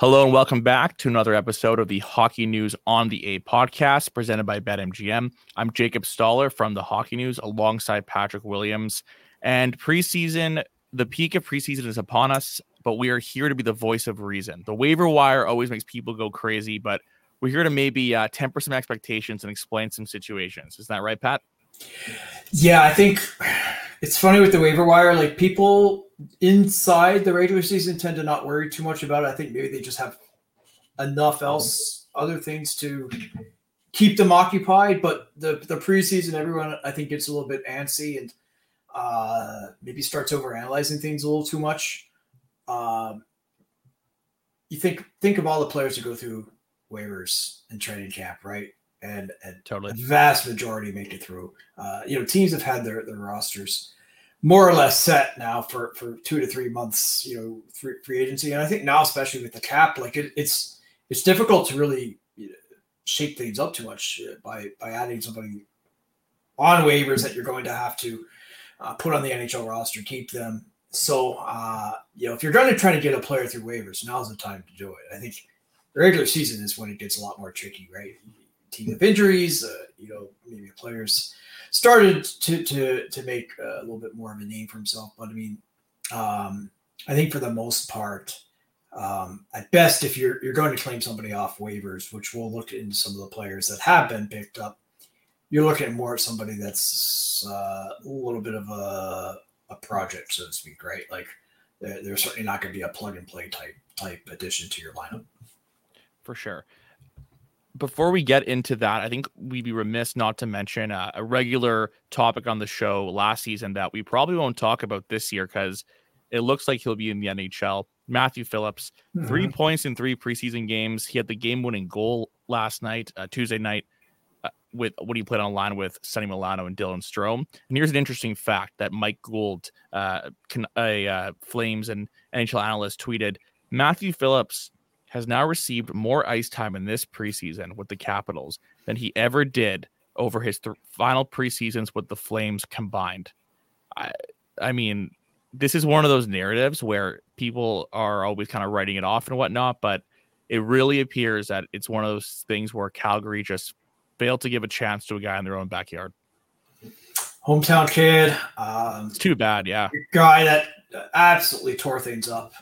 Hello and welcome back to another episode of the Hockey News on the A podcast presented by BetMGM. I'm Jacob Stoller from the Hockey News alongside Patrick Williams. And preseason, the peak of preseason is upon us, but we are here to be the voice of reason. The waiver wire always makes people go crazy, but we're here to maybe uh, temper some expectations and explain some situations. Is that right, Pat? Yeah, I think it's funny with the waiver wire. Like people inside the regular season tend to not worry too much about it. I think maybe they just have enough else, other things to keep them occupied. But the the preseason, everyone I think gets a little bit antsy and uh, maybe starts over analyzing things a little too much. Um, you think think of all the players who go through waivers and training camp, right? And and totally the vast majority make it through. Uh, you know, teams have had their their rosters more or less set now for for two to three months. You know, free, free agency, and I think now, especially with the cap, like it, it's it's difficult to really shake things up too much uh, by by adding somebody on waivers that you're going to have to uh, put on the NHL roster, keep them. So, uh, you know, if you're going to try to get a player through waivers, now's the time to do it. I think the regular season is when it gets a lot more tricky, right? Team of injuries, uh, you know, maybe players started to to to make a little bit more of a name for himself. But I mean, um, I think for the most part, um, at best, if you're you're going to claim somebody off waivers, which we'll look into some of the players that have been picked up, you're looking more at somebody that's uh, a little bit of a a project, so to speak, right? Like they're, they're certainly not going to be a plug and play type type addition to your lineup. For sure before we get into that, I think we'd be remiss not to mention uh, a regular topic on the show last season that we probably won't talk about this year because it looks like he'll be in the NHL. Matthew Phillips, mm-hmm. three points in three preseason games. He had the game-winning goal last night, uh, Tuesday night, uh, with when he played online with Sonny Milano and Dylan Strome. And here's an interesting fact that Mike Gould, uh, a uh, Flames and NHL analyst, tweeted: Matthew Phillips has now received more ice time in this preseason with the Capitals than he ever did over his th- final preseasons with the Flames combined. I, I mean, this is one of those narratives where people are always kind of writing it off and whatnot, but it really appears that it's one of those things where Calgary just failed to give a chance to a guy in their own backyard. Hometown kid. Um, it's too bad, yeah. Guy that absolutely tore things up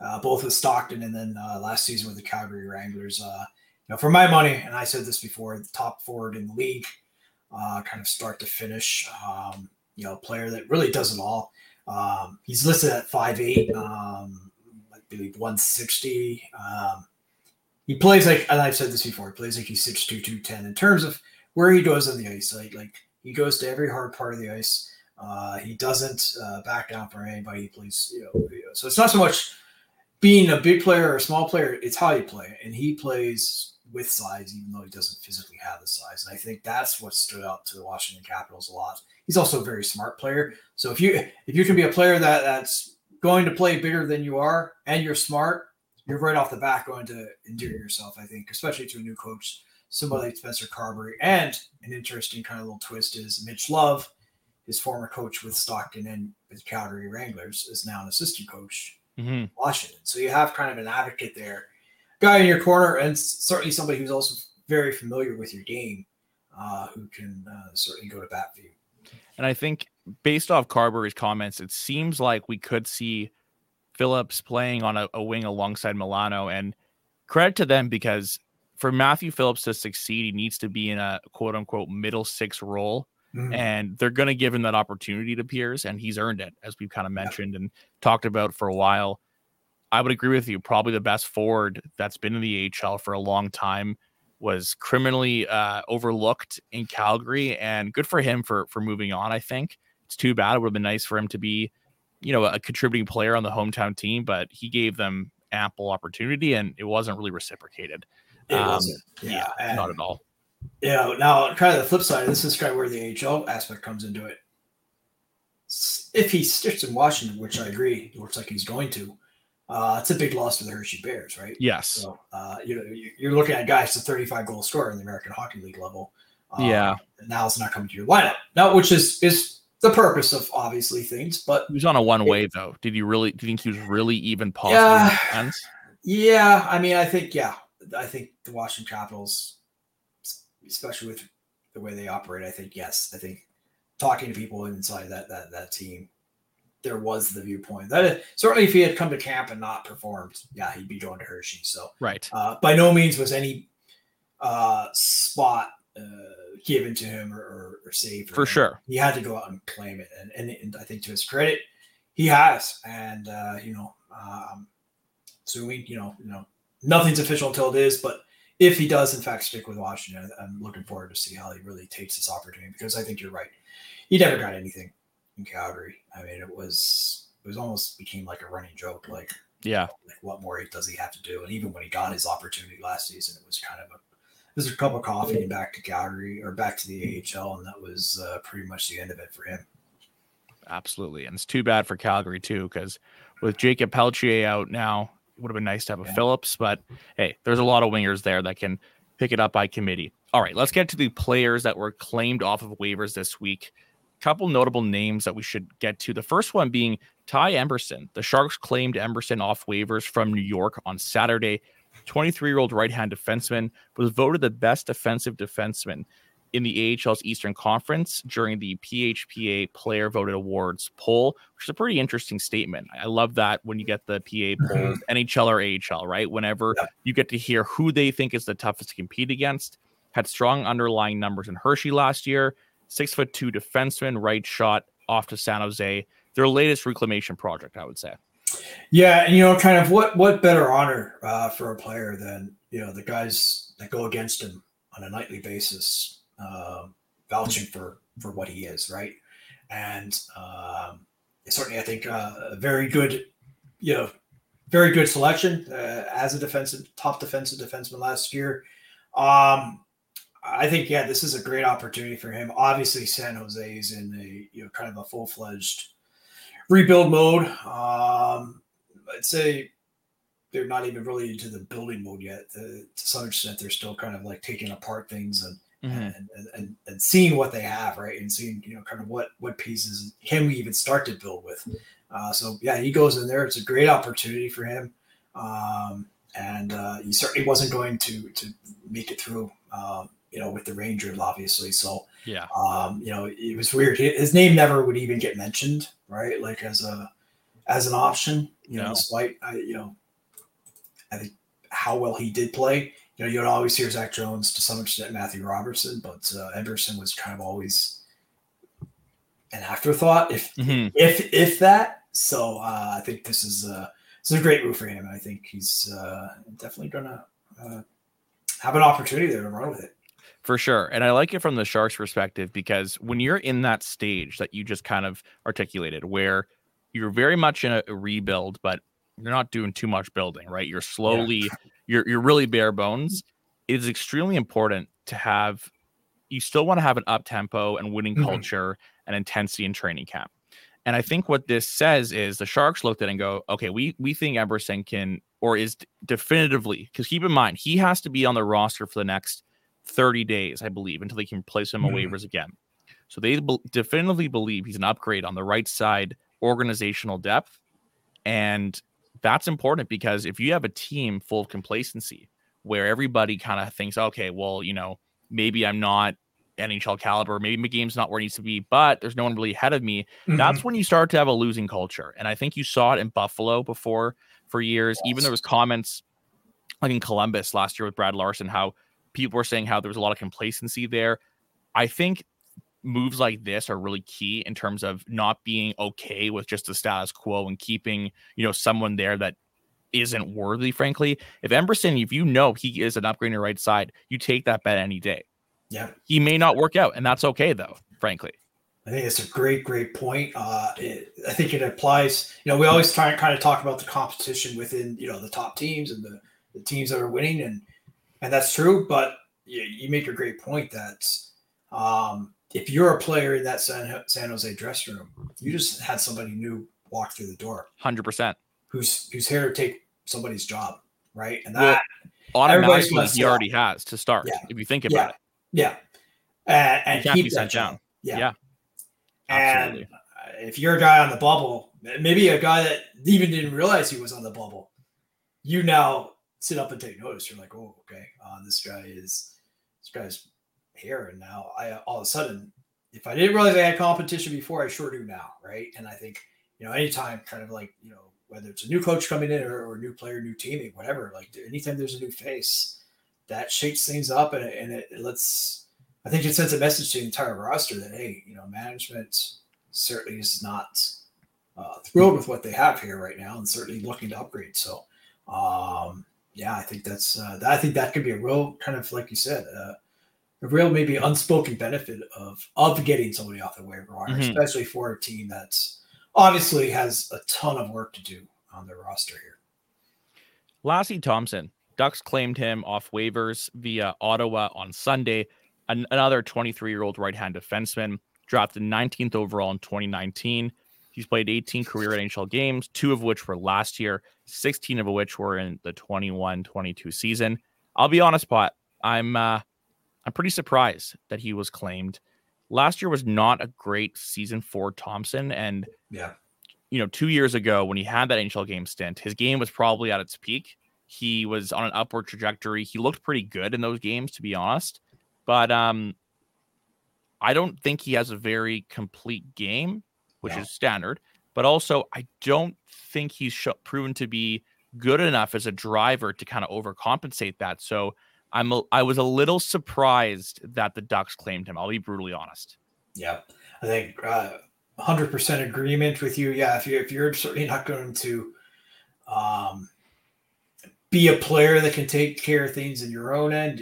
uh, both with Stockton and then uh, last season with the Calgary Wranglers. Uh, you know, for my money, and I said this before, the top forward in the league, uh, kind of start to finish. Um, you know, player that really does it all. Um, he's listed at 5'8", um, I believe 160. Um, he plays like, and I've said this before, he plays like he's 6'2", 210 in terms of where he goes on the ice. Like, like he goes to every hard part of the ice. Uh, he doesn't uh, back down for anybody. He plays, you know, so it's not so much being a big player or a small player, it's how you play. And he plays with size, even though he doesn't physically have the size. And I think that's what stood out to the Washington Capitals a lot. He's also a very smart player. So if you if you can be a player that that's going to play bigger than you are and you're smart, you're right off the bat going to endear yourself, I think, especially to a new coach, somebody like Spencer Carbery. And an interesting kind of little twist is Mitch Love, his former coach with Stockton and with Calgary Wranglers, is now an assistant coach mm-hmm. Washington. So you have kind of an advocate there, guy in your corner, and certainly somebody who's also very familiar with your game, uh, who can uh, certainly go to bat for you. And I think based off Carbery's comments, it seems like we could see Phillips playing on a, a wing alongside Milano. And credit to them because for Matthew Phillips to succeed, he needs to be in a quote unquote middle six role Mm-hmm. And they're going to give him that opportunity, it appears, and he's earned it, as we've kind of mentioned and talked about for a while. I would agree with you. Probably the best forward that's been in the AHL for a long time. was criminally uh, overlooked in Calgary, and good for him for for moving on. I think it's too bad. It would have been nice for him to be, you know, a contributing player on the hometown team, but he gave them ample opportunity, and it wasn't really reciprocated. It um, wasn't. Yeah, yeah not at all. Yeah. Now, kind of the flip side. This is kind of where the AHL aspect comes into it. If he sticks in Washington, which I agree, it looks like he's going to uh, it's a big loss to the Hershey Bears, right? Yes. So, uh, you know, you're looking at guys to 35 goal scorer in the American Hockey League level. Uh, yeah. Now it's not coming to your lineup now, which is is the purpose of obviously things. But he was on a one way though. Did you really? Do you think he was really even possible? Yeah. Yeah. I mean, I think yeah. I think the Washington Capitals, especially with the way they operate, I think yes. I think talking to people inside that that that team there was the viewpoint that certainly if he had come to camp and not performed, yeah, he'd be going to Hershey. So right, uh, by no means was any uh, spot uh, given to him or, or, or saved for, for sure. He had to go out and claim it, and, and, and I think to his credit, he has. And uh, you know, um, assuming you know, you know, nothing's official until it is, but if he does in fact stick with Washington, I'm looking forward to see how he really takes this opportunity because I think you're right. He never got anything in Calgary. I mean, it was it was almost became like a running joke. Like, yeah, like what more does he have to do? And even when he got his opportunity last season, it was kind of a it was a cup of coffee and back to Calgary or back to the AHL, and that was uh, pretty much the end of it for him. Absolutely, and it's too bad for Calgary too, because with Jacob Pelletier out now, would have been nice to have a yeah. Phillips. But hey, there's a lot of wingers there that can pick it up by committee. All right, let's get to the players that were claimed off of waivers this week couple notable names that we should get to. The first one being Ty Emberson. The Sharks claimed Emberson off waivers from New York on Saturday. 23 year old right hand defenseman was voted the best defensive defenseman in the AHL's Eastern Conference during the PHPA Player Voted Awards poll, which is a pretty interesting statement. I love that when you get the PA poll, mm-hmm. NHL or AHL, right? Whenever yeah. you get to hear who they think is the toughest to compete against. Had strong underlying numbers in Hershey last year, six foot two defenseman, right shot off to San Jose. Their latest reclamation project, I would say. Yeah, and you know, kind of what what better honor uh, for a player than you know the guys that go against him on a nightly basis, uh, vouching for for what he is, right? And um, certainly, I think uh, a very good, you know, very good selection uh, as a defensive top defensive defenseman last year. Um, I think yeah, this is a great opportunity for him. Obviously, San Jose is in a you know kind of a full fledged rebuild mode. Um, I'd say they're not even really into the building mode yet. to some extent, they're still kind of like taking apart things and, mm-hmm. and, and, and seeing what they have, right, and seeing you know kind of what what pieces can we even start to build with. Uh, so yeah, he goes in there. It's a great opportunity for him, um, and uh, he certainly wasn't going to to make it through. Um, you know, with the Rangers, obviously. So, yeah, um, you know, it was weird. His name never would even get mentioned, right? Like as a as an option, you know, despite I, you know, I think how well he did play. You know, you'd always hear Zach Jones to some extent, Matthew Robertson, but uh, Emberson was kind of always an afterthought, if mm-hmm. if if that. So uh, I think this is uh, this is a great move for him. I think he's uh, definitely gonna uh, have an opportunity there to run with it. For sure. And I like it from the Sharks perspective because when you're in that stage that you just kind of articulated, where you're very much in a, rebuild, but you're not doing too much building, right? You're slowly, yeah. you're you're really bare bones. It is extremely important to have you still want to have an up tempo and winning mm-hmm. culture and intensity in training camp. And I think what this says is the Sharks looked at it and go, okay, we we think Emberson can or is definitively because keep in mind he has to be on the roster for the next 30 days, I believe, until they can place him on mm-hmm. waivers again. So they be- definitively believe he's an upgrade on the right side organizational depth. And that's important because if you have a team full of complacency where everybody kind of thinks, okay, well, you know, maybe I'm not NHL caliber, maybe my game's not where it needs to be, but there's no one really ahead of me. Mm-hmm. That's when you start to have a losing culture. And I think you saw it in Buffalo before for years. Yes. Even there was comments like in Columbus last year with Brad Larsen, how people were saying how there was a lot of complacency there. I think moves like this are really key in terms of not being okay with just the status quo and keeping, you know, someone there that isn't worthy, frankly. If Emberson, if you know he is an upgrade on your right side, you take that bet any day. Yeah. He may not work out, and that's okay though, frankly. I think it's a great, great point. Uh, it, I think it applies. You know, we always try and kind of talk about the competition within you know the top teams and the, the teams that are winning, and and that's true. But you, you make a great point that um, if you're a player in that San, San Jose dressing room, you just had somebody new walk through the door, hundred percent, who's who's here to take somebody's job, right? And that well, automatically he already has to start. Yeah. If you think about yeah. it, yeah, and, and can't be sent down. Yeah. yeah. Absolutely. And if you're a guy on the bubble, maybe a guy that even didn't realize he was on the bubble, you now sit up and take notice. You're like, oh, okay, uh, this guy is this guy's here, and now I all of a sudden, if I didn't realize I had competition before, I sure do now, right? And I think you know, anytime, kind of like you know, whether it's a new coach coming in or, or a new player, new teaming, whatever, like anytime there's a new face, that shakes things up and, and it, it lets I think it sends a message to the entire roster that hey, you know, management certainly is not uh, thrilled with what they have here right now, and certainly looking to upgrade. So, um, yeah, I think that's uh, I think that could be a real kind of like you said, uh, real maybe unspoken benefit of of getting somebody off the waiver wire, mm-hmm. especially for a team that's obviously has a ton of work to do on their roster here. Lassi Thomson, Ducks claimed him off waivers via Ottawa on Sunday an, another 23 year old right hand defenseman, drafted 19th overall in 2019. He's played 18 career NHL games, two of which were last year, 16 of which were in the 21 22 season. I'll be honest, Pat. I'm uh, I'm pretty surprised that he was claimed. Last year was not a great season for Thomson. and yeah, you know, two years ago when he had that NHL game stint, his game was probably at its peak. He was on an upward trajectory. He looked pretty good in those games, to be honest. But um, I don't think he has a very complete game, which is standard. But also, I don't think he's sh- proven to be good enough as a driver to kind of overcompensate that. So I'm a, I was a little surprised that the Ducks claimed him. I'll be brutally honest. Yeah, I think uh, 100% agreement with you. Yeah, if you if you're certainly not going to um, be a player that can take care of things in your own end,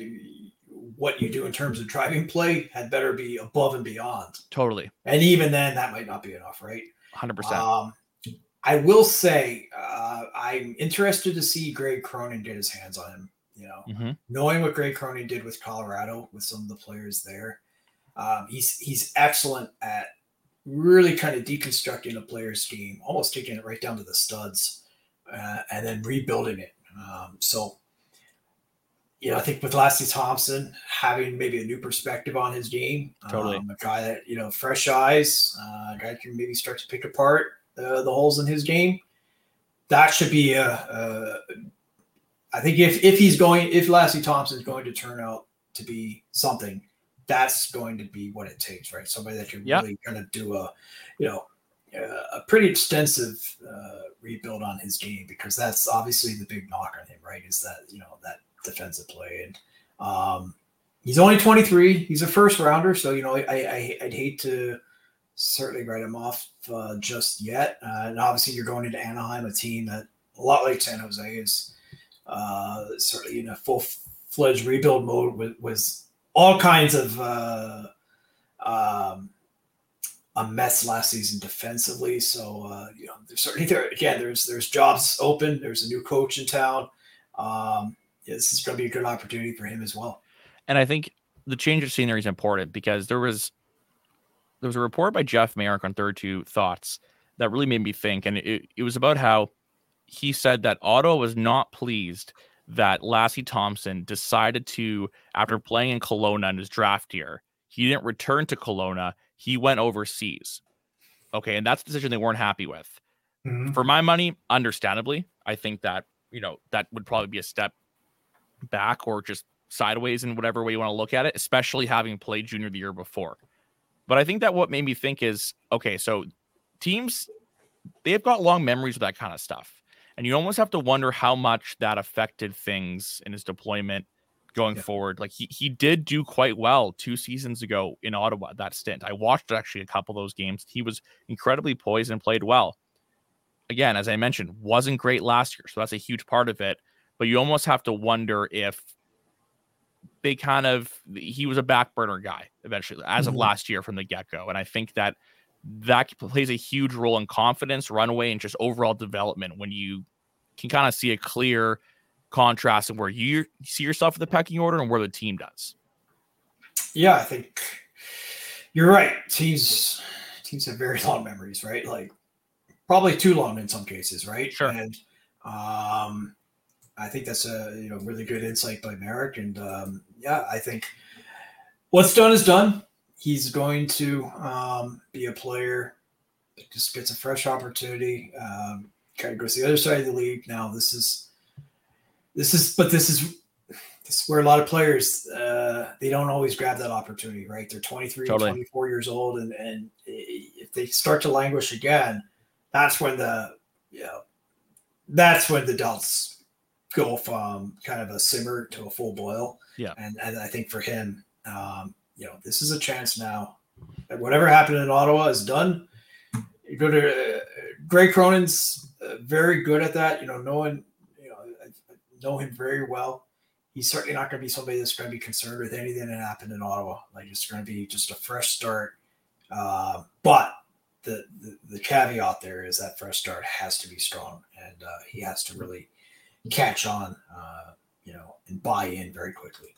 what you do in terms of driving play had better be above and beyond. Totally. And even then, that might not be enough, right? 100%. Um, I will say uh, I'm interested to see Greg Cronin get his hands on him. You know, mm-hmm. knowing what Greg Cronin did with Colorado with some of the players there, um, he's he's excellent at really kind of deconstructing a player's game, almost taking it right down to the studs, uh, and then rebuilding it. Um, so you know, I think with Lassi Thomson having maybe a new perspective on his game, totally um, a guy that you know, fresh eyes, uh, a guy can maybe start to pick apart uh, the holes in his game. That should be a, a. I think if if he's going, if Lassi Thomson is going to turn out to be something, that's going to be what it takes, right? Somebody that can yep. really going to do a, you know, a pretty extensive uh, rebuild on his game because that's obviously the big knock on him, right? Is that you know that defensive play. And um, he's only 23. He's a first rounder, so you know I, I would hate to certainly write him off uh, just yet. Uh, and obviously, you're going into Anaheim, a team that a lot like San Jose is uh, certainly in a full fledged rebuild mode with, with all kinds of. Uh, um, a mess last season defensively. So uh, you know, there's certainly there again. There's there's jobs open. There's a new coach in town. Um, this is going to be a good opportunity for him as well. And I think the change of scenery is important because there was there was a report by Jeff Marek on 32 Thoughts that really made me think, and it, it was about how he said that Ottawa was not pleased that Lassi Thomson decided to, after playing in Kelowna in his draft year, he didn't return to Kelowna. He went overseas. Okay, and that's a decision they weren't happy with. Mm-hmm. For my money, understandably, I think that you know that would probably be a step back or just sideways in whatever way you want to look at it, especially having played junior the year before. But I think that what made me think is okay, so teams they've got long memories of that kind of stuff. And you almost have to wonder how much that affected things in his deployment going yeah. forward. Like he he did do quite well two seasons ago in Ottawa, that stint. I watched actually a couple of those games. He was incredibly poised and played well. again, as I mentioned, wasn't great last year. So that's a huge part of it. But you almost have to wonder if they kind of he was a back burner guy eventually as of mm-hmm. last year from the get-go. And I think that that plays a huge role in confidence, runaway, and just overall development when you can kind of see a clear contrast of where you see yourself in the pecking order and where the team does. Yeah, I think you're right. Teams teams have very long memories, right? Like probably too long in some cases, right? Sure. And um, I think that's a you know really good insight by Marek. And um, yeah, I think what's done is done. He's going to um, be a player that just gets a fresh opportunity. Um, kind of goes to the other side of the league. Now this is this is but this is this is where a lot of players uh, they don't always grab that opportunity, right? They're 23, totally. 24 years old, and and if they start to languish again, that's when the you know that's when the delts go from kind of a simmer to a full boil. Yeah, and and I think for him, um, you know, this is a chance now. Whatever happened in Ottawa is done. You go to uh, Greg Cronin's uh, very good at that. You know, knowing you know I know him very well. He's certainly not going to be somebody that's going to be concerned with anything that happened in Ottawa. Like it's going to be just a fresh start. Uh, but the, the, the caveat there is that fresh start has to be strong, and uh, he has to really catch on, uh, you know, and buy in very quickly.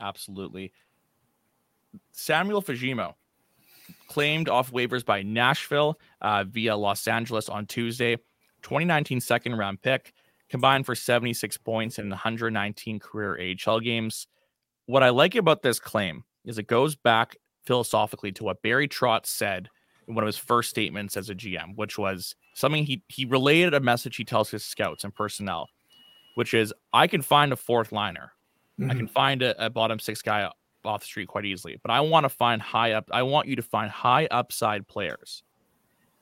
Absolutely. Samuel Fagemo claimed off waivers by Nashville uh, via Los Angeles on Tuesday. 2019 second round pick, combined for 76 points in 119 career AHL games. What I like about this claim is it goes back philosophically to what Barry Trotz said in one of his first statements as a GM, which was something he he relayed a message he tells his scouts and personnel, which is I can find a fourth liner. Mm-hmm. I can find a, a, bottom six guy off the street quite easily, but I want to find high up. I want you to find high upside players.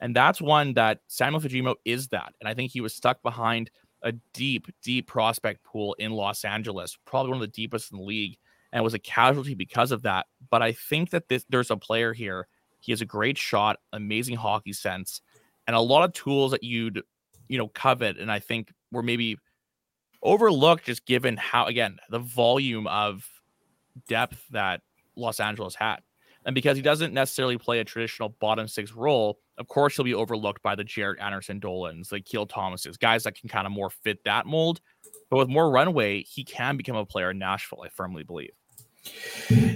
And that's one that Samuel Fagemo is that. And I think he was stuck behind a deep, deep prospect pool in Los Angeles, probably one of the deepest in the league, and was a casualty because of that. But I think that this, there's a player here he has a great shot, amazing hockey sense, and a lot of tools that you'd, you know, covet. And I think were maybe overlooked just given how, again, the volume of depth that Los Angeles had. And because he doesn't necessarily play a traditional bottom six role, of course he'll be overlooked by the Jaret Anderson-Dolans, the Akil Thomases, guys that can kind of more fit that mold. But with more runway, he can become a player in Nashville, I firmly believe.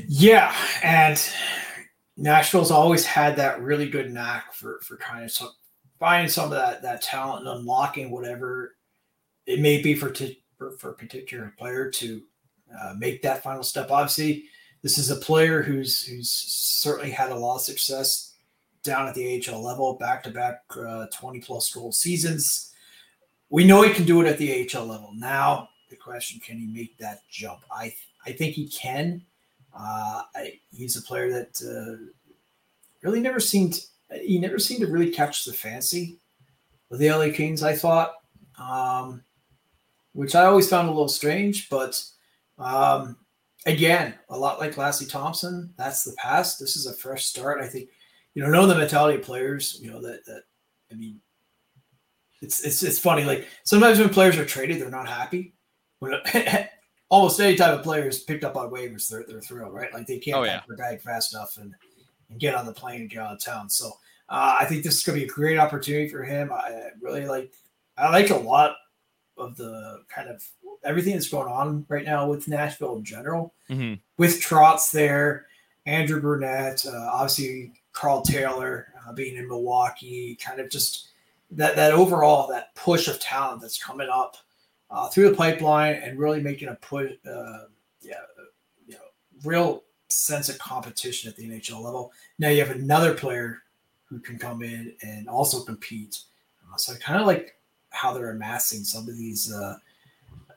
Yeah. And Nashville's always had that really good knack for for kind of some, finding some of that that talent and unlocking whatever it may be for t- for, for, a particular player to uh, make that final step. Obviously, this is a player who's who's certainly had a lot of success down at the AHL level, back to back twenty plus goal seasons. We know he can do it at the AHL level. Now the question: Can he make that jump? I I think he can. Uh, I, he's a player that uh, really never seemed he never seemed to really catch the fancy of the LA Kings. I thought, um, which I always found a little strange, but um, again, a lot like Lassi Thomson, that's the past. This is a fresh start. I think you know, know the mentality of players. You know that that I mean, it's it's it's funny. Like sometimes when players are traded, they're not happy. When almost any type of player is picked up on waivers, they're, they're thrilled, right? Like they can't oh, yeah. their bag fast enough and, and get on the plane and get out of town. So uh, I think this is going to be a great opportunity for him. I really like, I like a lot of the kind of everything that's going on right now with Nashville in general, mm-hmm. with Trotz there, Andrew Brunette, uh, obviously Karl Taylor uh, being in Milwaukee, kind of just that that overall that push of talent that's coming up uh, through the pipeline and really making a push, uh, yeah, you know, real sense of competition at the NHL level. Now you have another player who can come in and also compete. Uh, so kind of like how they're amassing some of these uh,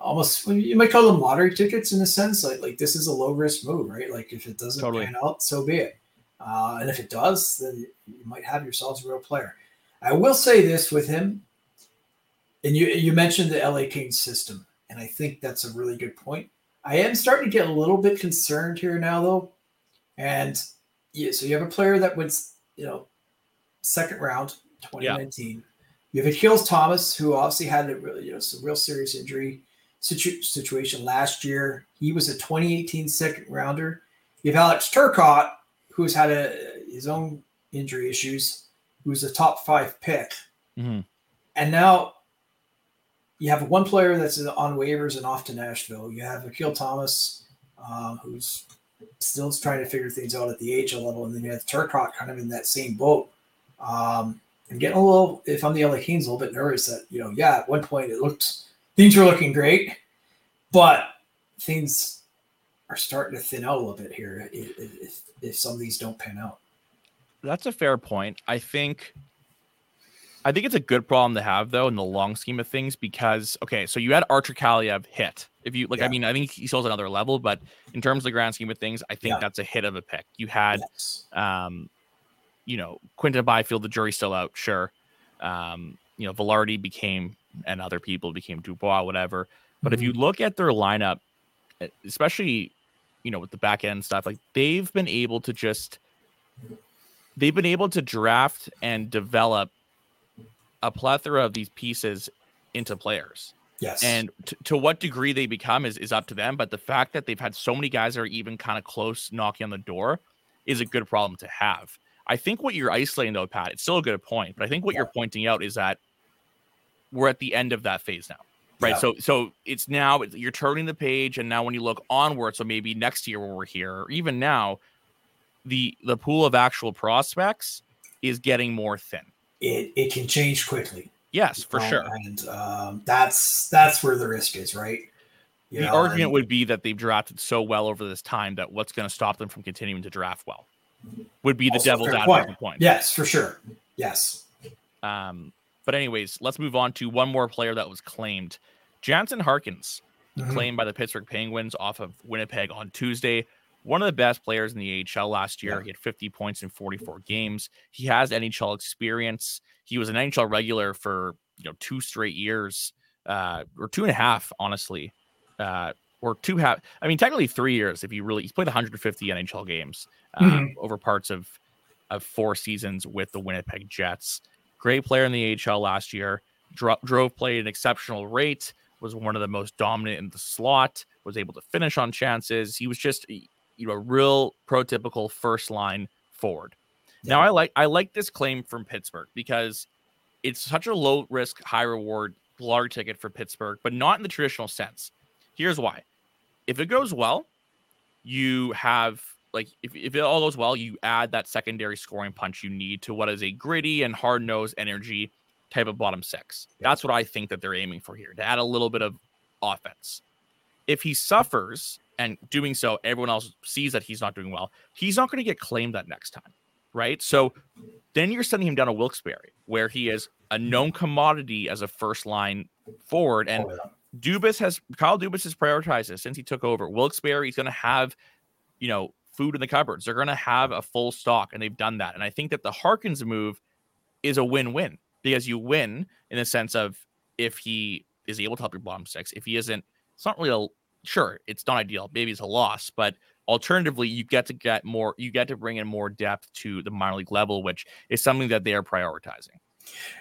almost you might call them lottery tickets in a sense. Like like this is a low risk move, right? Like if it doesn't totally. pan out, so be it. Uh, and if it does, then you might have yourselves a real player. I will say this with him and you you mentioned the LA Kings system, and I think that's a really good point. I am starting to get a little bit concerned here now, though. And yeah, so you have a player that went, you know, second round, 2019. Yeah. You have Akil Thomas, who obviously had a really, you know, some real serious injury situ- situation last year. He was a 2018 second rounder. You have Alex Turcotte, who's had a, his own injury issues, who's a top five pick. Mm-hmm. And now you have one player that's on waivers and off to Nashville. You have Akil Thomas, um, who's still trying to figure things out at the AHL level, and then you have Turcotte kind of in that same boat. Um, I'm getting a little, if I'm the LA Kings, a little bit nervous that you know, yeah, at one point it looked things are looking great, but things are starting to thin out a little bit here if, if, if some of these don't pan out. That's a fair point. I think I think it's a good problem to have though in the long scheme of things because okay, so you had Arthur Kaliyev hit. If you like, yeah. I mean, I think he still another level, but in terms of the grand scheme of things, I think yeah. that's a hit of a pick. You had, yes. um, you know, Quinton Byfield, the jury's still out, sure. Um, you know, Vilardi became and other people became Dubois, whatever. But mm-hmm. if you mm-hmm. look at their lineup, especially, you know, with the back end stuff, like they've been able to just they've been able to draft and develop a plethora of these pieces into players. Yes. And t- to what degree they become is, is up to them. But the fact that they've had so many guys that are even kind of close knocking on the door is a good problem to have. I think what you're isolating though, Pat, it's still a good point, but I think what yeah. you're pointing out is that we're at the end of that phase now. Right. Yeah. So so it's now you're turning the page, and now when you look onward, so maybe next year when we're here, or even now, the the pool of actual prospects is getting more thin it, it can change quickly. Yes, for um, sure. And um, that's that's where the risk is, right? You the know, argument and, would be that they've drafted so well over this time that what's going to stop them from continuing to draft well would be the devil's advocate point. Yes, for sure. Yes. Um, but anyways, let's move on to one more player that was claimed. Jansen Harkins, mm-hmm. claimed by the Pittsburgh Penguins off of Winnipeg on Tuesday one of the best players in the AHL last year. Yeah. He had 50 points in 44 games. He has NHL experience. He was an NHL regular for you know two straight years, uh, or two and a half, honestly, uh, or two half. I mean, technically three years if you really. He's played 150 NHL games uh, mm-hmm. over parts of of four seasons with the Winnipeg Jets. Great player in the AHL last year. Dro- drove play at an exceptional rate. Was one of the most dominant in the slot. Was able to finish on chances. He was just you know, a real prototypical first line forward. Yeah. Now I like I like this claim from Pittsburgh because it's such a low risk, high reward, large ticket for Pittsburgh, but not in the traditional sense. Here's why. If it goes well, you have like if, if it all goes well, you add that secondary scoring punch you need to what is a gritty and hard nosed energy type of bottom six. That's what I think that they're aiming for here to add a little bit of offense. If he suffers and doing so, everyone else sees that he's not doing well. He's not going to get claimed that next time, right? So then you're sending him down to Wilkes-Barre, where he is a known commodity as a first line forward. And oh, yeah. Dubas has Kyle Dubas has prioritized this since he took over. Wilkes-Barre is going to have, you know, food in the cupboards. They're going to have a full stock, and they've done that. And I think that the Harkins move is a win-win because you win in the sense of if he is able to help your bottom six. If he isn't, it's not really a sure, it's not ideal. Maybe it's a loss, but alternatively, you get to get more, you get to bring in more depth to the minor league level, which is something that they are prioritizing.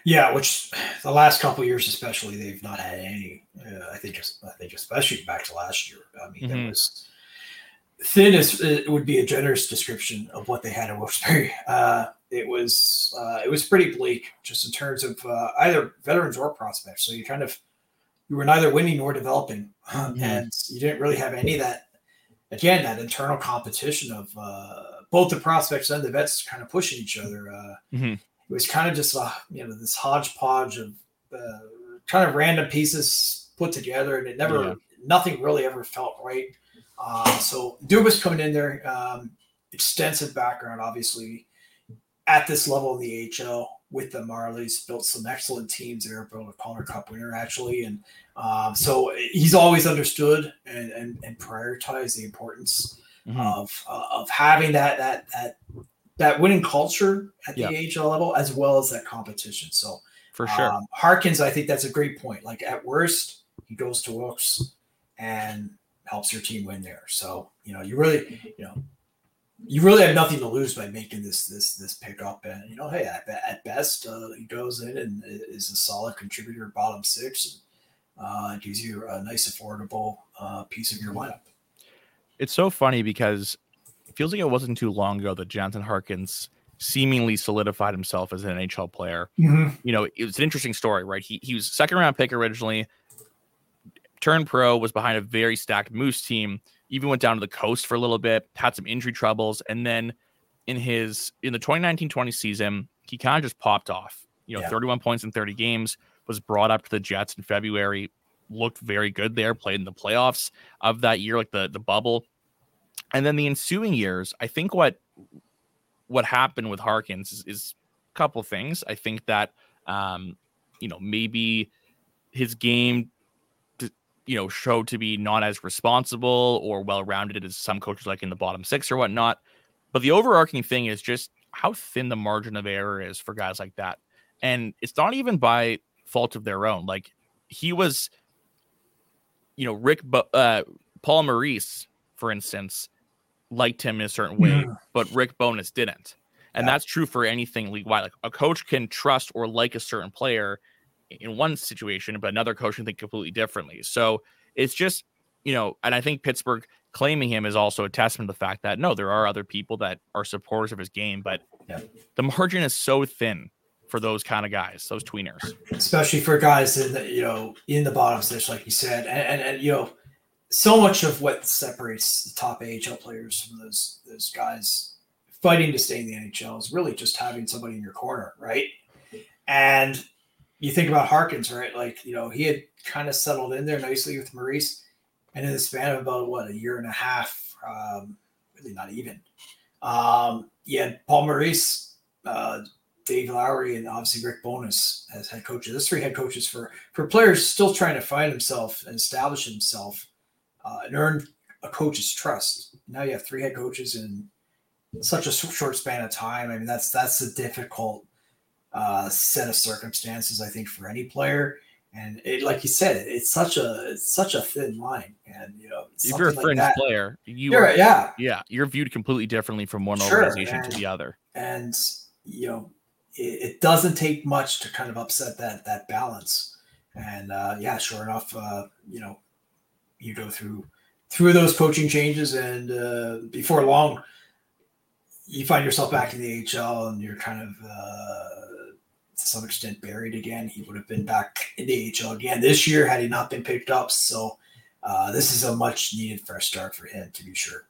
Yeah, which the last couple years, especially, they've not had any. Uh, I think, just, I think especially back to last year. I mean, mm-hmm. it was thin. As it would be a generous description of what they had in Wilkes-Barre. Uh, it was uh, it was pretty bleak, just in terms of uh, either veterans or prospects. So you kind of you were neither winning nor developing, mm-hmm. and you didn't really have any of that. Again, that internal competition of uh, both the prospects and the vets kind of pushing each other. Uh, mm-hmm. It was kind of just uh, you know this hodgepodge of uh, kind of random pieces put together, and it never yeah. nothing really ever felt right. Uh, so Dubas coming in there, um, extensive background, obviously at this level in the AHL with the Marlies, built some excellent teams there, built a Calder Cup winner actually, and um, so he's always understood and, and, and prioritized the importance mm-hmm. of uh, of having that that that that winning culture at the yep. AHL level as well as that competition. So for sure, um, Harkins, I think that's a great point. Like at worst, he goes to Wilkes and helps your team win there. So you know, you really you know you really have nothing to lose by making this this this pickup. And you know, hey, at, at best, uh, he goes in and is a solid contributor, bottom six, and uh, gives you a nice, affordable uh, piece of your lineup. It's so funny because it feels like it wasn't too long ago that Jansen Harkins seemingly solidified himself as an NHL player. Mm-hmm. You know, it was an interesting story, right? He he was second round pick originally, turned pro, was behind a very stacked Moose team even went down to the coast for a little bit, had some injury troubles, and then in his in the 2019-20 season, he kind of just popped off. You know, yeah. 31 points in 30 games, was brought up to the Jets in February, looked very good there, played in the playoffs of that year, like the the bubble. And then the ensuing years, I think what what happened with Harkins is, is a couple things. I think that um, you know, maybe his game you know, showed to be not as responsible or well rounded as some coaches like in the bottom six or whatnot. But the overarching thing is just how thin the margin of error is for guys like that. And it's not even by fault of their own. Like he was, you know, Rick, uh, Paul Maurice, for instance, liked him in a certain way, yeah. but Rick Bowness didn't. And yeah. that's true for anything league wide. Like a coach can trust or like a certain player in one situation, but another coach can think completely differently. So it's just, you know, and I think Pittsburgh claiming him is also a testament to the fact that no, there are other people that are supporters of his game, but yeah. the margin is so thin for those kind of guys, those tweeners, especially for guys in the you know in the bottom stitch, like you said, and, and, and you know, so much of what separates the top AHL players from those those guys fighting to stay in the NHL is really just having somebody in your corner, right? And you think about Harkins, right? Like, you know, he had kind of settled in there nicely with Maurice. And in the span of about what a year and a half, um, really not even. Um, yeah, Paul Maurice, uh, Dave Lowry, and obviously Rick Bowness as head coaches. Those three head coaches for for players still trying to find himself and establish himself uh, and earn a coach's trust. Now you have three head coaches in such a short span of time. I mean, that's that's a difficult uh, set of circumstances, I think, for any player. And it, like you said, it's such a it's such a thin line. And you know, if you're a fringe like player, you are, yeah, yeah, you're viewed completely differently from one sure. organization and, to the other. And you know, it, it, doesn't take much to kind of upset that that balance. And uh, yeah, sure enough, uh, you know, you go through through those coaching changes, and uh, before long, you find yourself back in the HL, and you're kind of uh, to some extent buried again. He would have been back in the AHL again this year had he not been picked up. So uh, this is a much needed fresh start for him to be sure.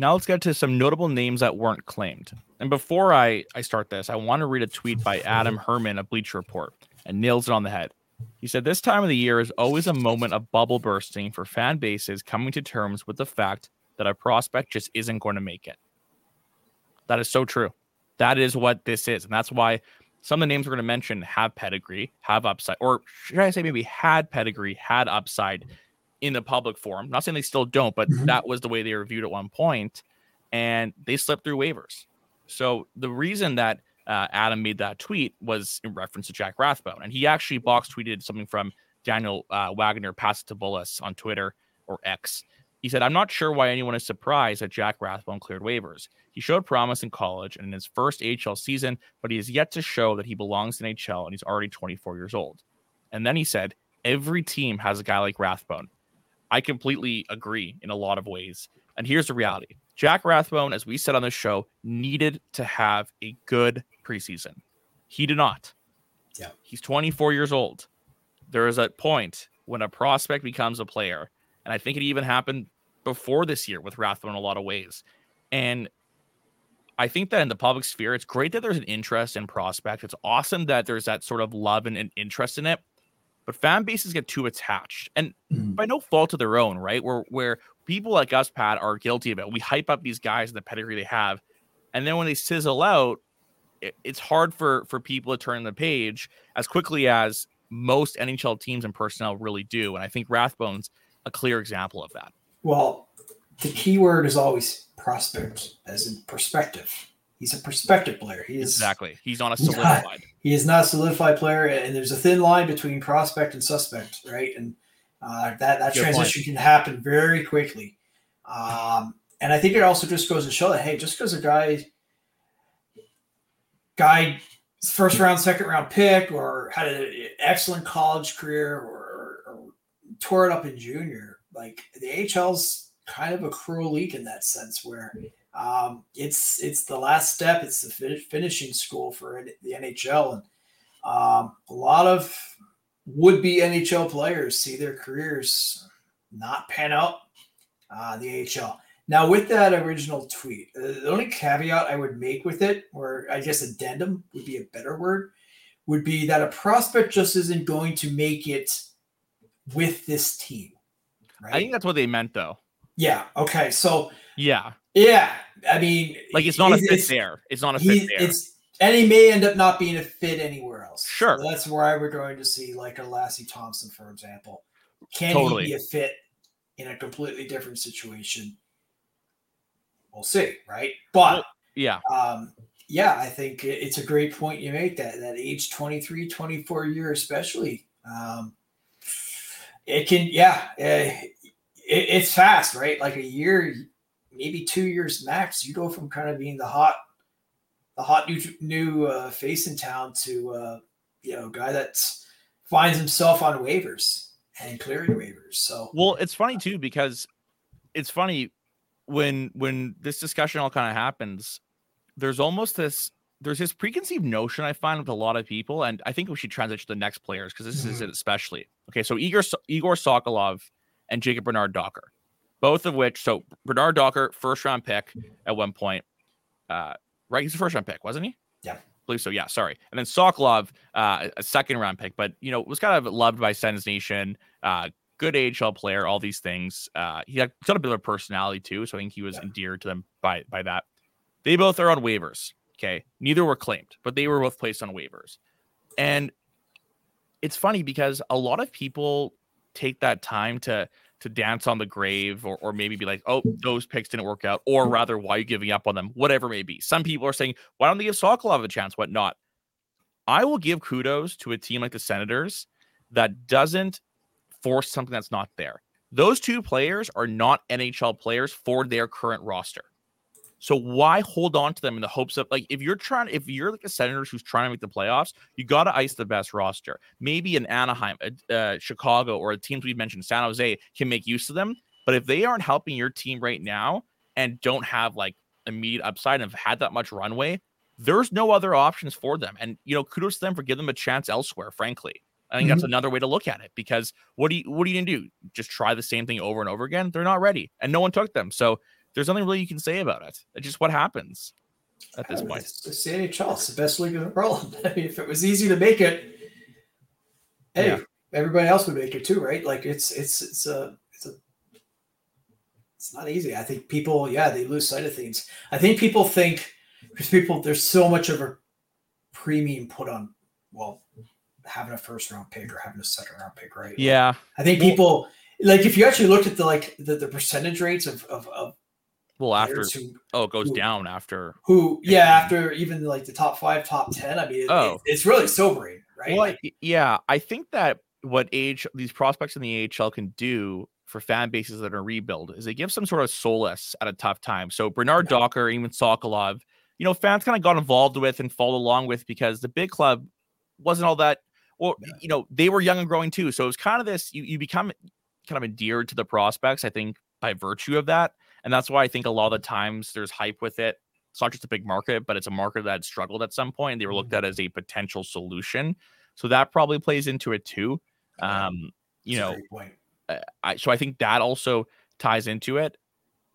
Now let's get to some notable names that weren't claimed. And before I, I start this, I want to read a tweet by Adam Herman of Bleacher Report and nails it on the head. He said, This time of the year is always a moment of bubble bursting for fan bases coming to terms with the fact that a prospect just isn't going to make it. That is so true. That is what this is. And that's why some of the names we're going to mention have pedigree, have upside, or should I say maybe had pedigree, had upside in the public forum. I'm not saying they still don't, but mm-hmm. that was the way they were viewed at one point, and they slipped through waivers. So the reason that uh, Adam made that tweet was in reference to Jack Rathbone, and he actually box tweeted something from Daniel uh, Wagner Bullis on Twitter or X. He said, "I'm not sure why anyone is surprised that Jack Rathbone cleared waivers. He showed promise in college and in his first HL season, but he has yet to show that he belongs in HL, and he's already 24 years old." And then he said, "Every team has a guy like Rathbone. I completely agree in a lot of ways. And here's the reality Jack Rathbone, as we said on the show, needed to have a good preseason. He did not. Yeah. He's 24 years old. There is a point when a prospect becomes a player. And I think it even happened before this year with Rathbone in a lot of ways. And I think that in the public sphere, it's great that there's an interest in prospect. It's awesome that there's that sort of love and, and interest in it. But fan bases get too attached and Mhm. by no fault of their own, right? Where where people like us, Pat, are guilty of it. We hype up these guys and the pedigree they have, and then when they sizzle out, it, it's hard for for people to turn the page as quickly as most NHL teams and personnel really do. And I think Rathbone's a clear example of that. Well, the key word is always prospect, as in perspective. He's a perspective player. He is Exactly. He's not a He's not- solidified. he is not a solidified player, and there's a thin line between prospect and suspect, right? And uh, that that Good point. transition can happen very quickly. Um, and I think it also just goes to show that hey, just because a guy guy first round, second round pick, or had an excellent college career, or, or tore it up in junior, like the AHL's kind of a cruel league in that sense, where um, it's it's the last step. It's the fin- finishing school for the NHL, and um, a lot of would-be NHL players see their careers not pan out uh, the AHL. Now, with that original tweet, uh, the only caveat I would make with it, or I guess addendum would be a better word, would be that a prospect just isn't going to make it with this team. Right? I think that's what they meant, though. yeah. Okay. So Yeah, yeah, I mean, like it's not a fit there. It's not a fit there. It's and he may end up not being a fit anywhere else. Sure. So that's where we're going to see like a Lassi Thomson, for example. Can Totally. he be a fit in a completely different situation? We'll see, right? But yeah, um, yeah, I think it's a great point you make that that age 23, 24 year, especially. Um, it can, yeah, eh, it, it's fast, right? Like a year, maybe two years max. You go from kind of being the hot, the hot new new uh, face in town to uh, you know, guy that finds himself on waivers and clearing waivers. So Well, it's funny too because it's funny when when this discussion all kind of happens. There's almost this there's this preconceived notion I find with a lot of people, and I think we should transition to the next players because this is it especially. Okay, so Egor So- Egor Sokolov and Jacob Bernard Docker, both of which so Bernard Docker first round pick at one point, uh, right? He's a first round pick, wasn't he? Yeah. I believe so. Yeah, sorry. And then Sokolov, uh, a second round pick, but you know was kind of loved by Sens Nation. Uh, good AHL player, all these things. Uh, he had got a bit of a personality too, so I think he was Yeah. endeared to them by by that. They both are on waivers. Okay, neither were claimed, but they were both placed on waivers, and it's funny because a lot of people take that time to to dance on the grave or, or maybe be like, oh, mm. those picks didn't work out, or mm. rather, why are you giving up on them? Whatever it may be. Some people are saying, why don't they give Sokolov a chance? Whatnot. I will give kudos to a team like the Senators that doesn't force something that's not there. Those two players are not NHL players for their current roster. So why hold on to them in the hopes of like if you're trying if you're like a Senators who's trying to make the playoffs, you got to ice the best roster. Maybe an Anaheim, a, uh, Chicago, or the teams we've mentioned, San Jose can make use of them. But if they aren't helping your team right now and don't have like immediate upside and have had that much runway, there's no other options for them. And you know, kudos to them for giving them a chance elsewhere. Frankly, I think that's another way to look at it because what do you what are you gonna do? Just try the same thing over and over again? They're not ready, and no one took them. So there's nothing really you can say about it. It's just what happens at this point. It's, it's the NHL. It's the best league in the world. I mean, if it was easy to make it, hey, Yeah. everybody else would make it too, right? Like it's it's it's a it's a it's not easy. I think people, yeah, they lose sight of things. I think people think because people there's so much of a premium put on well having a first round pick or having a second round pick, right? Like, Yeah, I think people like if you actually looked at the like the, the percentage rates of of, of well after who oh it goes who- down after. who yeah after even like the top five top 10 i mean it- Oh. it- it's really sobering right Well, Like, yeah, I think that what age these prospects in the AHL can do for fan bases that are rebuild is they give some sort of solace at a tough time. So Bernard Yeah. Docker, even Sokolov, you know, fans kind of got involved with and followed along with because the big club wasn't all that. Well, Yeah. you know, they were young and growing too. So it was kind of this. You you become kind of endeared to the prospects. I think by virtue of that, and that's why I think a lot of the times there's hype with it. It's not just a big market, but it's a market that struggled at some point. And they were looked at as a potential solution. So that probably plays into it too. Um, you know, uh, I so I think that also ties into it.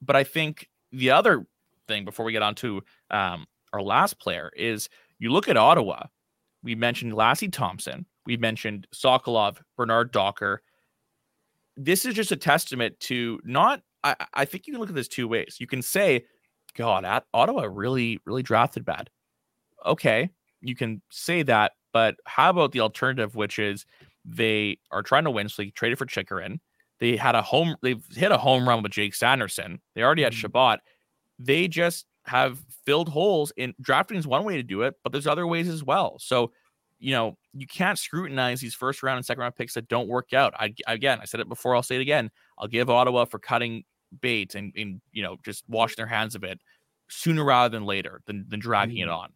But I think the other thing before we get on to um, our last player is you look at Ottawa. We mentioned Lassi Thomson, We mentioned Sokolov, Bernard Docker. This is just a testament to not. I, I think you can look at this two ways. You can say, "God, at Ottawa really, really drafted bad." Okay, you can say that, but how about the alternative, which is they are trying to win, so they traded for Chychrun. They had a home. They've hit a home run with Jake Sanderson. They already had mm-hmm. Chabot. They just have filled holes in drafting is one way to do it, but there's other ways as well. So, you know, you can't scrutinize these first round and second round picks that don't work out. I again, I said it before, I'll say it again. I'll give Ottawa for cutting bait and, and you know, just washing their hands of it sooner rather than later than, than dragging it mm-hmm. on.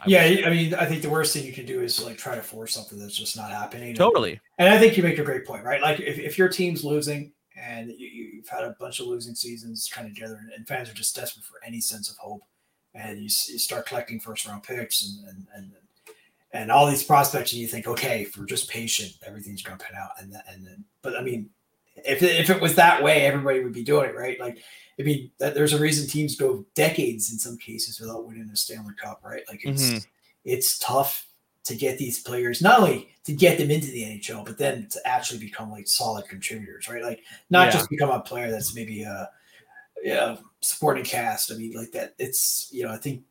I yeah, I mean, I think the worst thing you can do is like try to force something that's just not happening. Totally. And, and I think you make a great point, right? Like if, if your team's losing and you, have had a bunch of losing seasons kind of together, and, fans are just desperate for any sense of hope, and you, you start collecting first round picks and, and and and all these prospects, and you think, okay, if we're just patient, everything's going to pan out. And and then, but I mean, if it, if it was that way, everybody would be doing it, right? Like, I mean, that, there's a reason teams go decades in some cases without winning a Stanley Cup, right? Like, it's mm-hmm. it's tough to get these players not only to get them into the NHL, but then to actually become like solid contributors, right? Like, not yeah. just become a player that's maybe a yeah, supporting cast. I mean, like that. It's you know, I think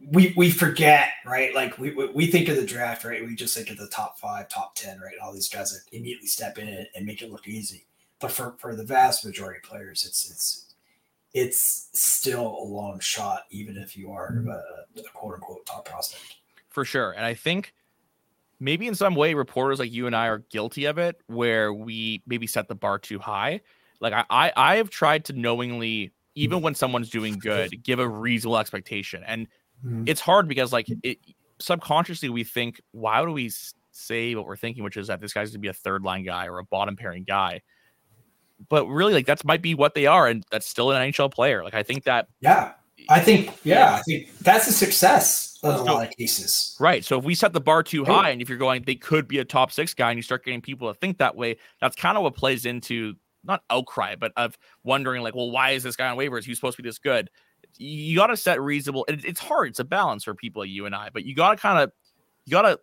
we we forget, right? Like we we think of the draft, right? We just think of the top five, top ten, right? All these guys that immediately step in and, make it look easy. But for for the vast majority of players, it's it's it's still a long shot, even if you are a, a quote unquote top prospect. For sure, and I think maybe in some way reporters like you and I are guilty of it, where we maybe set the bar too high. Like I I, I have tried to knowingly even when someone's doing good, give a reasonable expectation. And mm-hmm. it's hard because like it subconsciously we think, why do we say what we're thinking, which is that this guy's gonna be a third line guy or a bottom pairing guy. But really, like that's might be what they are, and that's still an NHL player. Like I think that Yeah. I think yeah, I think that's a success in a lot of cases. Right. So if we set the bar too high and if you're going, they could be a top six guy, and you start getting people to think that way, that's kind of what plays into not outcry, but of wondering like, well, why is this guy on waivers? He's supposed to be this good. You got to set reasonable. It, it's hard. It's a balance for people like you and I, but you got to kind of you got to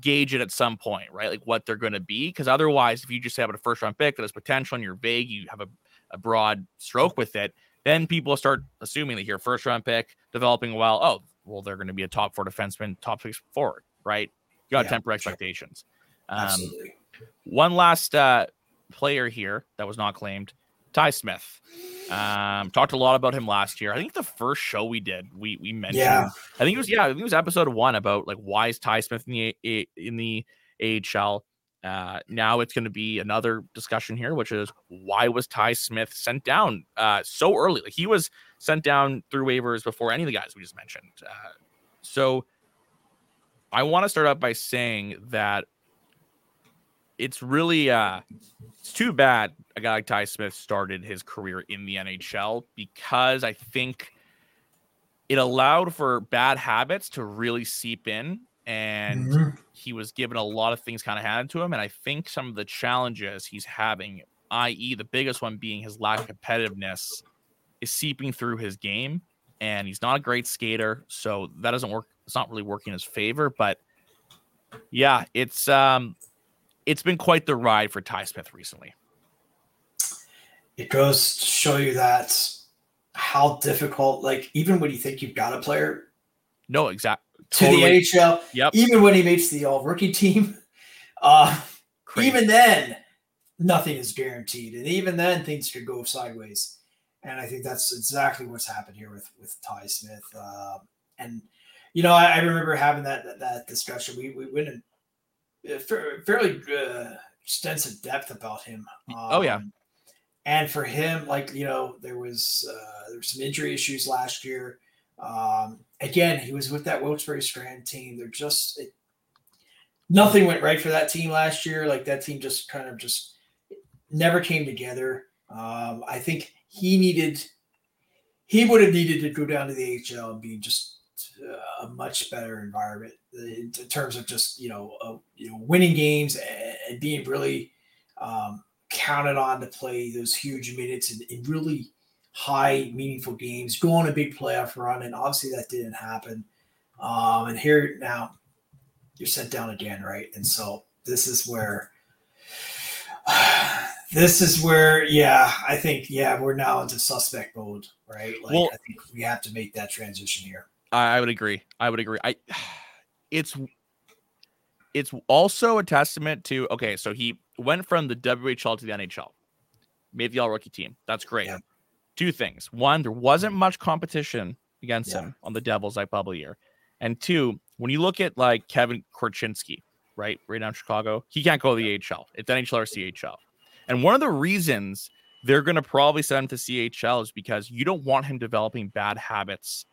gauge it at some point, right? Like what they're going to be, because otherwise, if you just have a first round pick that has potential and you're vague, you have a, a broad stroke with it, then people start assuming that you're first round pick developing well. Oh, well, they're going to be a top four defenseman, top six forward, right? You got to yeah, temper expectations. Sure. Um, Absolutely. One last uh, player here that was not claimed, Ty Smith. Um, talked a lot about him last year. I think the first show we did, we we mentioned. Yeah. I think it was yeah, I think it was episode one about like why is Ty Smith in the in the AHL. Uh, now it's going to be another discussion here, which is why was Ty Smith sent down uh, so early? Like he was sent down through waivers before any of the guys we just mentioned. Uh, so I want to start out by saying that it's really uh it's too bad a guy like Ty Smith started his career in the NHL because I think it allowed for bad habits to really seep in and mm-hmm. he was given a lot of things kind of handed to him and I think some of the challenges he's having i.e. the biggest one being his lack of competitiveness is seeping through his game and he's not a great skater so that doesn't work it's not really working in his favor but yeah it's um it's been quite the ride for Ty Smith recently. It goes to show you that how difficult, like even when you think you've got a player, no, exactly to totally. the NHL, yep. even when he makes the all rookie team, uh, even then, nothing is guaranteed, and even then, things could go sideways. And I think that's exactly what's happened here with with Ty Smith. Uh, and you know, I, I remember having that, that, that discussion. We we went and fairly uh, extensive depth about him. Um, oh yeah, um, and for him, like you know, there was uh, there were some injury issues last year. Um, again, he was with that Wilkes-Barre Scranton team. They're just it, nothing went right for that team last year. Like that team just kind of just never came together. Um, I think he needed he would have needed to go down to the HL and be just a much better environment in terms of just you know uh, you know winning games and, and being really um, counted on to play those huge minutes in, in, really high meaningful games, go on a big playoff run, and obviously that didn't happen. Um, and here now, you're sent down again, right? And so this is where this is where, yeah, I think, yeah, we're now into suspect mode, right? Like, well, I think we have to make that transition here. I, I would agree. I would agree. I, it's, it's also a testament to okay, so he went from the WHL to the NHL, made the all rookie team. That's great. Yeah. Two things: one, there wasn't much competition against yeah. him on the Devils like bubble year, and two, when you look at like Kevin Korchinski, right, right now in Chicago, he can't go to the AHL. It's NHL or CHL. And one of the reasons they're going to probably send him to CHL is because you don't want him developing bad habits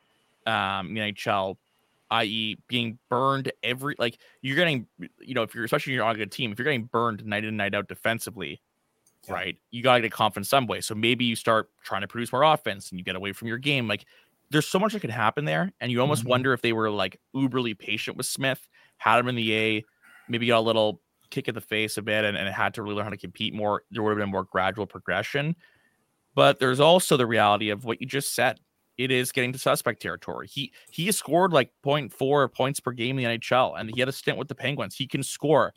um, the NHL, i.e., being burned every like you're getting, you know, if you're especially you're on a good team, if you're getting burned night in and night out defensively, yeah. right, you got to get confident some way. So maybe you start trying to produce more offense and you get away from your game. Like there's so much that could happen there, and you almost mm-hmm. wonder if they were like uberly patient with Smith, had him in the A, maybe got a little kick in the face a bit and, and had to really learn how to compete more, there would have been more gradual progression. But there's also the reality of what you just said. It is getting to suspect territory. He he scored like 0.4 points per game in the NHL, and he had a stint with the Penguins. He can score.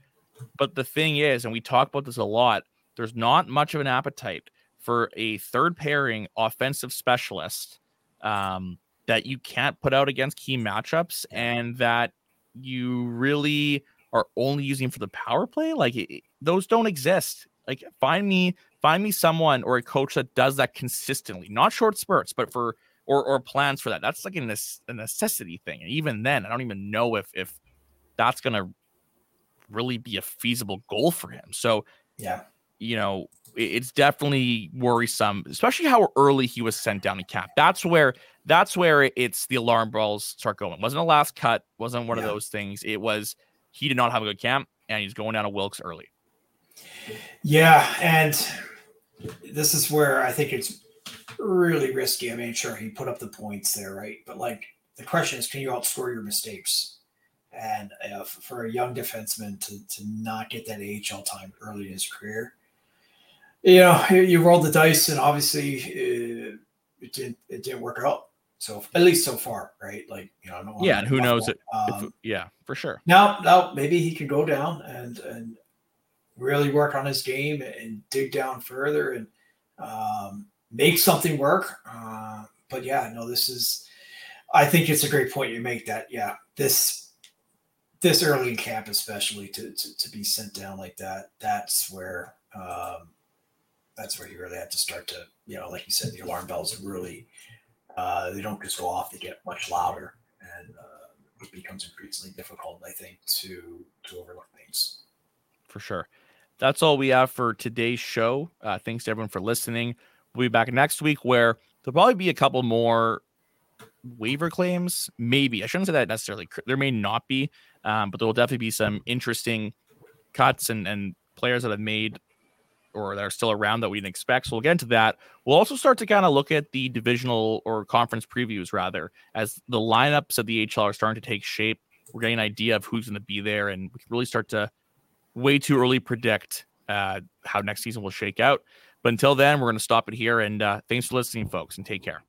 But the thing is, and we talk about this a lot, there's not much of an appetite for a third pairing offensive specialist um, that you can't put out against key matchups and that you really are only using for the power play, like it, those don't exist. Like find me find me someone or a coach that does that consistently, not short spurts, but for or or plans for that. That's like a, a necessity thing. And even then, I don't even know if if that's gonna really be a feasible goal for him. So yeah, you know, it's definitely worrisome, especially how early he was sent down in cap. That's where that's where it's the alarm bells start going. It wasn't a last cut, wasn't one yeah. of those things. It was he did not have a good camp, and he's going down to Wilkes early. Yeah, and this is where I think it's really risky. I mean, sure, he put up the points there, right? But like the question is, can you outscore your mistakes? And uh, for a young defenseman to, to not get that AHL time early in his career, you know, you rolled the dice, and obviously it, uh, it didn't it didn't work out. So at least so far, right? Like you know, yeah, and who knows it? Um, if, yeah, for sure. Now, now maybe he can go down and and really work on his game and dig down further and um, make something work. Uh, but yeah, no, this is. I think it's a great point you make. That yeah, this this early in camp, especially to to, to be sent down like that, that's where um, that's where you really have to start to you know, like you said, the alarm bells really uh, they don't just go off; they get much louder, and uh, it becomes increasingly difficult, I think, to to overlook things. For sure. That's all we have for today's show. Uh, thanks to everyone for listening. We'll be back next week where there'll probably be a couple more waiver claims. Maybe I shouldn't say that necessarily. There may not be, um, but there will definitely be some interesting cuts and and players that have made or that are still around that we didn't expect. So we'll get into that. We'll also start to kind of look at the divisional or conference previews rather as the lineups of the HL are starting to take shape. We're getting an idea of who's going to be there, and we can really start to way too early predict uh, how next season will shake out. But until then, we're going to stop it here. And uh, thanks for listening, folks, and take care.